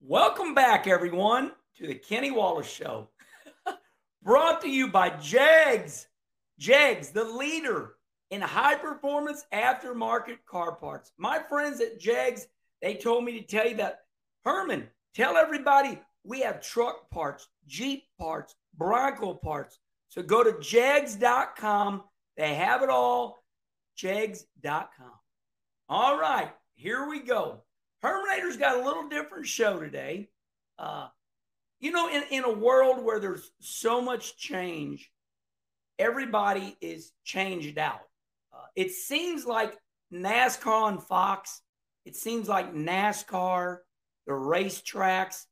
Welcome back, everyone, to the Kenny Wallace Show. Brought to you by Jegs. Jegs, the leader in high performance aftermarket car parts. My friends at Jegs, they told me to tell you that, Herman, tell everybody we have truck parts, Jeep parts, Bronco parts. So go to jegs.com. They have it all. Jegs.com. All right, here we go. Herminator's got a little different show today. Uh, you know, in, in a world where there's so much change, everybody is changed out. Uh, it seems like NASCAR and Fox, it seems like NASCAR, the racetracks,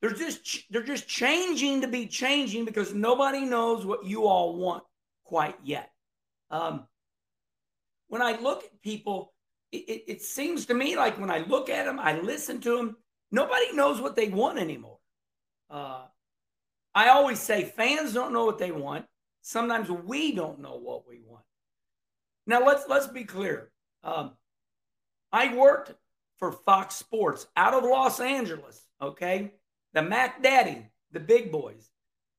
they're just they're just changing to be changing because nobody knows what you all want quite yet. Um, when I look at people, it, it, seems to me like when I look at them, I listen to them, nobody knows what they want anymore. Uh, I always say fans don't know what they want. Sometimes we don't know what we want. Now let's let's be clear. Um, I worked for Fox Sports out of Los Angeles. Okay, the Mac Daddy, the big boys.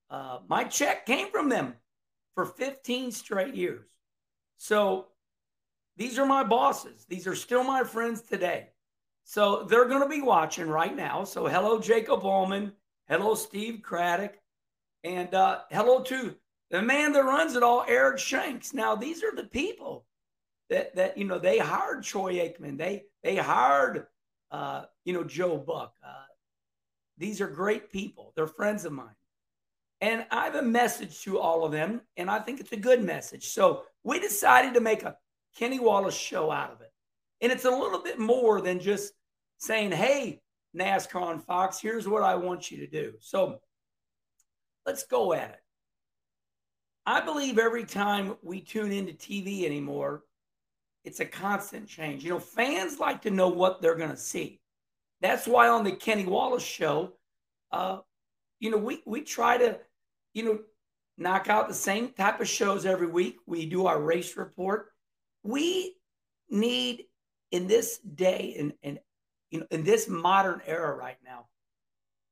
Uh, my check came from them for 15 straight years. So these are my bosses. These are still my friends today. So they're going to be watching right now. So hello, Jacob Ullman. Hello, Steve Craddock. And uh, hello to the man that runs it all, Eric Shanks. Now, these are the people that, that you know, they hired Troy Aikman. They, they hired, uh, you know, Joe Buck. Uh, these are great people. They're friends of mine. And I have a message to all of them, and I think it's a good message. So we decided to make a Kenny Wallace show out of it. And it's a little bit more than just saying, hey, NASCAR on Fox, here's what I want you to do. So let's go at it. I believe every time we tune into TV anymore, it's a constant change. You know, fans like to know what they're going to see. That's why on the Kenny Wallace show, uh, you know, we we try to, you know, knock out the same type of shows every week. We do our race report. We need in this day and and you know in this modern era right now,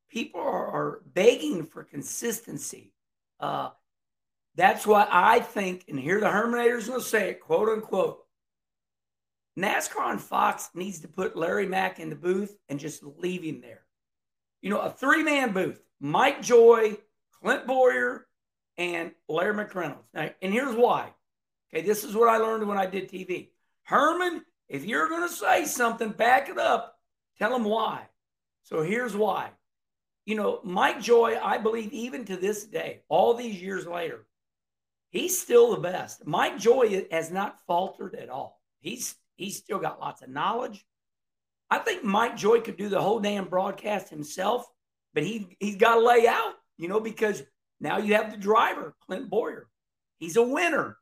people are, are begging for consistency. Uh, that's why I think, and here the Herminator's going to say it, quote unquote. NASCAR on Fox needs to put Larry Mack in the booth and just leave him there. You know, a three man booth Mike Joy, Clint Bowyer, and Larry McReynolds. Now, and here's why. Okay, this is what I learned when I did TV. Herman, if you're going to say something, back it up. Tell them why. So here's why. You know, Mike Joy, I believe, even to this day, all these years later, he's still the best. Mike Joy has not faltered at all. He's He's still got lots of knowledge. I think Mike Joy could do the whole damn broadcast himself, but he he's got to lay out, you know, because now you have the driver, Clint Bowyer. He's a winner.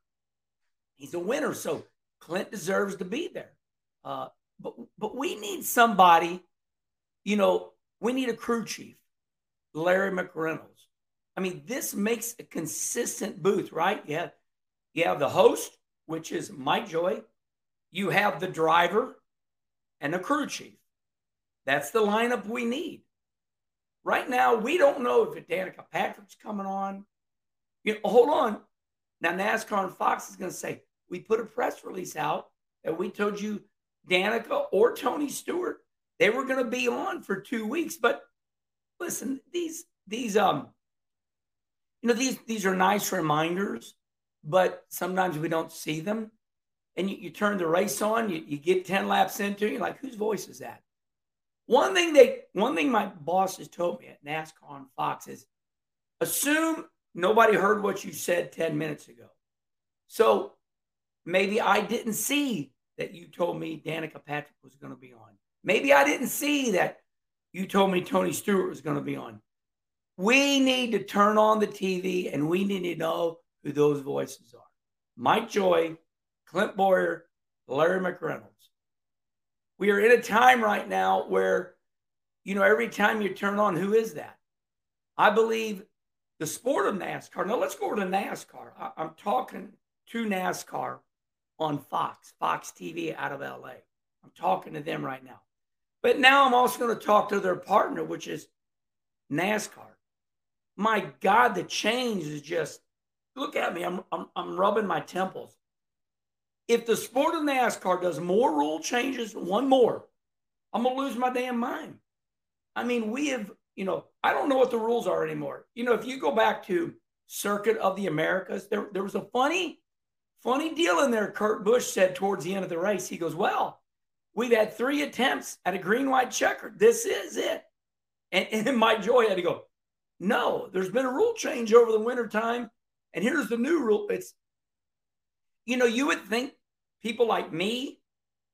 He's a winner, so Clint deserves to be there. Uh, but but we need somebody, you know, we need a crew chief, Larry McReynolds. I mean, this makes a consistent booth, right? Yeah, you have the host, which is Mike Joy you have the driver and the crew chief. That's the lineup we need. Right now, we don't know if Danica Patrick's coming on. You know, hold on. Now, NASCAR and Fox is going to say, we put a press release out that we told you Danica or Tony Stewart, they were going to be on for two weeks. But listen, these, these, um, you know, these, these are nice reminders, but sometimes we don't see them and you, you turn the race on, you, you get 10 laps into you're like, whose voice is that? One thing they one thing my boss has told me at NASCAR on Fox is assume nobody heard what you said 10 minutes ago. So maybe I didn't see that you told me Danica Patrick was going to be on. Maybe I didn't see that you told me Tony Stewart was going to be on. We need to turn on the TV and we need to know who those voices are. Mike Joy, Clint Bowyer, Larry McReynolds. We are in a time right now where, you know, every time you turn on, who is that? I believe the sport of NASCAR. Now let's go over to NASCAR. I, I'm talking to NASCAR on Fox, Fox TV out of LA. I'm talking to them right now. But now I'm also going to talk to their partner, which is NASCAR. My God, the change is just look at me. I'm, I'm, I'm rubbing my temples. If the sport of NASCAR does more rule changes, one more, I'm going to lose my damn mind. I mean, we have, you know, I don't know what the rules are anymore. You know, if you go back to Circuit of the Americas, there, there was a funny, funny deal in there. Kurt Busch said towards the end of the race, he goes, Well, we've had three attempts at a green white checker. This is it. And, and Mike Joy had to go, No, there's been a rule change over the wintertime. And here's the new rule. It's, you know, you would think people like me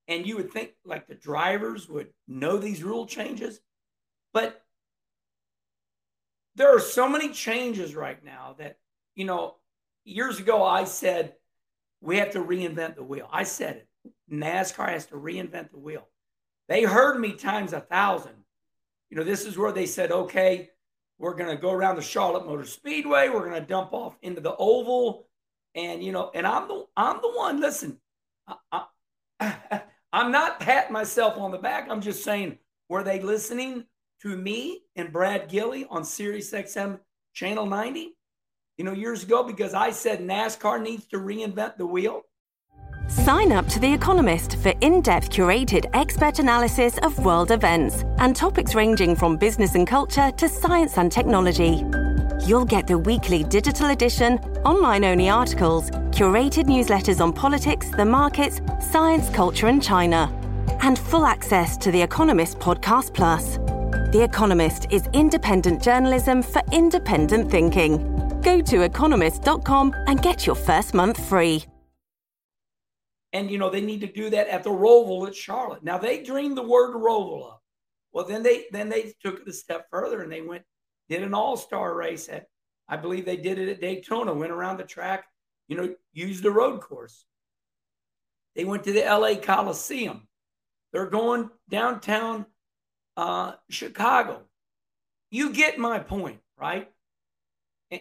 and you would think like the drivers would know these rule changes. But there are so many changes right now that, you know, years ago I said we have to reinvent the wheel. I said it. NASCAR has to reinvent the wheel. They heard me times a thousand. You know, this is where they said, okay, we're going to go around the Charlotte Motor Speedway. We're going to dump off into the oval. And, you know, and I'm the, I'm the one, listen, I, I, I'm not patting myself on the back. I'm just saying, were they listening to me and Brad Gillie on Sirius XM Channel 90, you know, years ago because I said NASCAR needs to reinvent the wheel. Sign up to The Economist for in depth curated expert analysis of world events and topics ranging from business and culture to science and technology. You'll get the weekly digital edition, online only articles, curated newsletters on politics, the markets, science, culture, and China, and full access to The Economist Podcast Plus. The Economist is independent journalism for independent thinking. Go to economist.com and get your first month free. And, you know, they need to do that at the Roval at Charlotte. Now, they dreamed the word Roval up. Well, then they then they took it a step further and they went, did an all-star race at, I believe they did it at Daytona, went around the track, you know, used the road course. They went to the LA Coliseum. They're going downtown uh, Chicago. You get my point, right?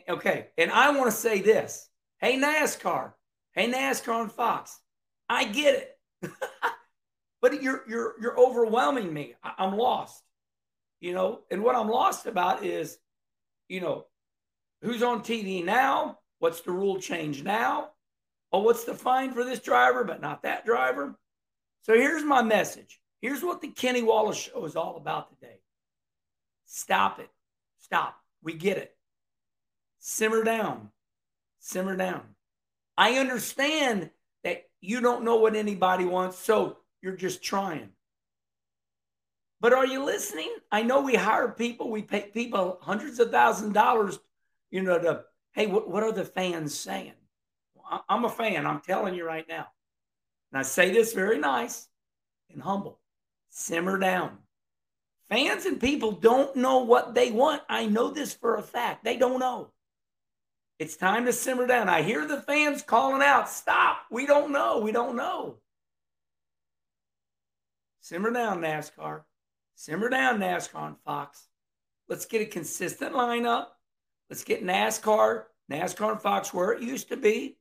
Okay. And I want to say this Hey, NASCAR. Hey, NASCAR on Fox. I get it. but you're, you're, you're overwhelming me. I, I'm lost, you know? And what I'm lost about is, you know, who's on TV now? What's the rule change now? Oh, what's the fine for this driver, but not that driver? So here's my message Here's what the Kenny Wallace show is all about today. Stop it. Stop. We get it. Simmer down. Simmer down. I understand that you don't know what anybody wants, so you're just trying. But are you listening? I know we hire people, we pay people hundreds of thousands of dollars, you know, to, hey, what, what are the fans saying? I'm a fan, I'm telling you right now. And I say this very nice and humble simmer down. Fans and people don't know what they want. I know this for a fact. They don't know. It's time to simmer down. I hear the fans calling out, stop. We don't know. We don't know. Simmer down, NASCAR. Simmer down, NASCAR on Fox. Let's get a consistent lineup. Let's get NASCAR, NASCAR and Fox where it used to be.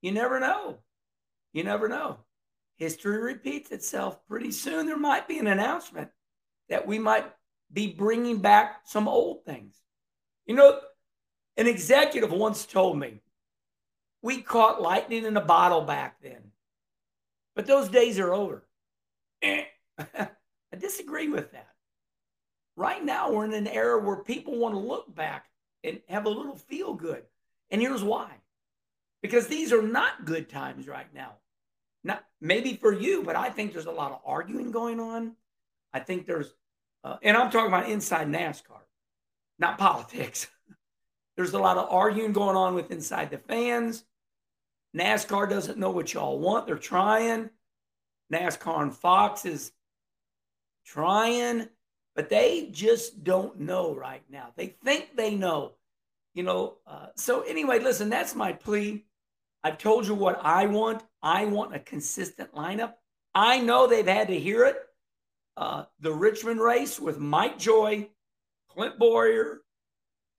You never know. You never know history repeats itself. Pretty soon, there might be an announcement that we might be bringing back some old things. You know, an executive once told me, we caught lightning in a bottle back then, but those days are over. I disagree with that. Right now, we're in an era where people want to look back and have a little feel good. And here's why because these are not good times right now. Not maybe for you, but I think there's a lot of arguing going on. I think there's, uh, and I'm talking about inside NASCAR, not politics. there's a lot of arguing going on with inside the fans. NASCAR doesn't know what y'all want. They're trying. NASCAR and Fox is trying, but they just don't know right now. They think they know, you know. Uh, so anyway, listen, that's my plea. I've told you what I want. I want a consistent lineup. I know they've had to hear it. Uh, the Richmond race with Mike Joy, Clint Bowyer,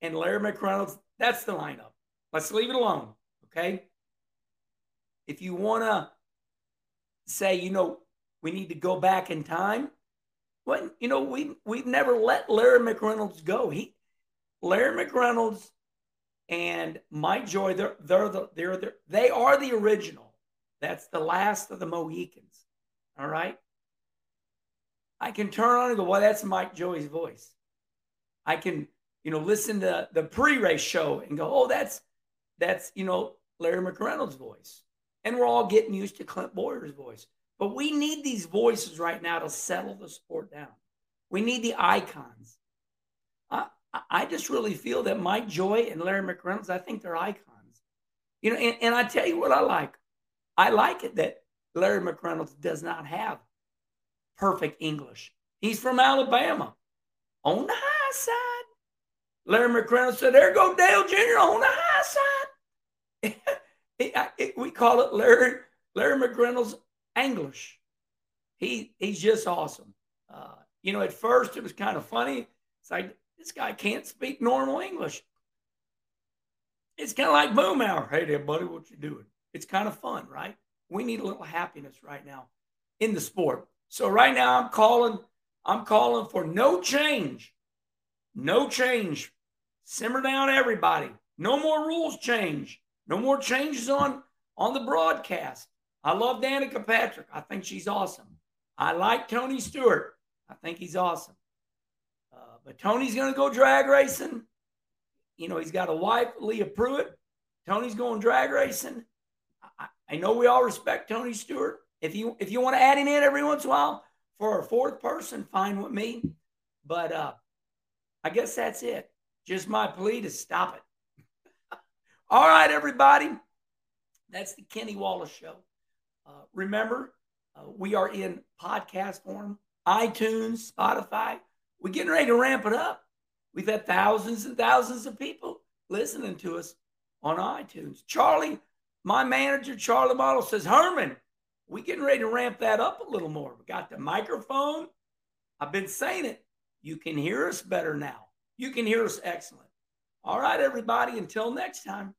and Larry McReynolds. That's the lineup. Let's leave it alone. Okay. If you want to say, you know, we need to go back in time, Well, you know, we we've never let Larry McReynolds go. He Larry McReynolds and Mike Joy, they're they're the they're the, they are the original. That's the last of the Mohicans. All right. I can turn on and go, well, that's Mike Joy's voice. I can, you know, listen to the pre-race show and go, oh, that's that's you know Larry McReynolds' voice. And we're all getting used to Clint Bowyer's voice. But we need these voices right now to settle the sport down. We need the icons. I, I just really feel that Mike Joy and Larry McReynolds, I think they're icons. You know, and, and I tell you what I like. I like it that Larry McReynolds does not have perfect English. He's from Alabama. On the high side. Larry McReynolds said, There go Dale Jr. on the high side. we call it Larry, Larry McReynolds English. He he's just awesome. Uh, you know, at first it was kind of funny. It's like this guy can't speak normal English. It's kind of like Boomhauer. Hey there, buddy, what you doing? It's kind of fun, right? We need a little happiness right now in the sport. So right now I'm calling, I'm calling for no change. No change. Simmer down, everybody. No more rules change. No more changes on on the broadcast. I love Danica Patrick. I think she's awesome. I like Tony Stewart. I think he's awesome. Uh, but Tony's going to go drag racing. You know, he's got a wife, Leah Pruitt. Tony's going drag racing. I, I know we all respect Tony Stewart. If you if you want to add him in every once in a while for a fourth person, fine with me. But uh, I guess that's it. Just my plea to stop it. all right, everybody. That's the Kenny Wallace Show. Uh, remember, uh, we are in podcast form, iTunes, Spotify. We're getting ready to ramp it up. We've had thousands and thousands of people listening to us on iTunes. Charlie, my manager, Charlie Model, says, Herman, we're getting ready to ramp that up a little more. We got the microphone. I've been saying it. You can hear us better now. You can hear us excellent. All right, everybody. Until next time.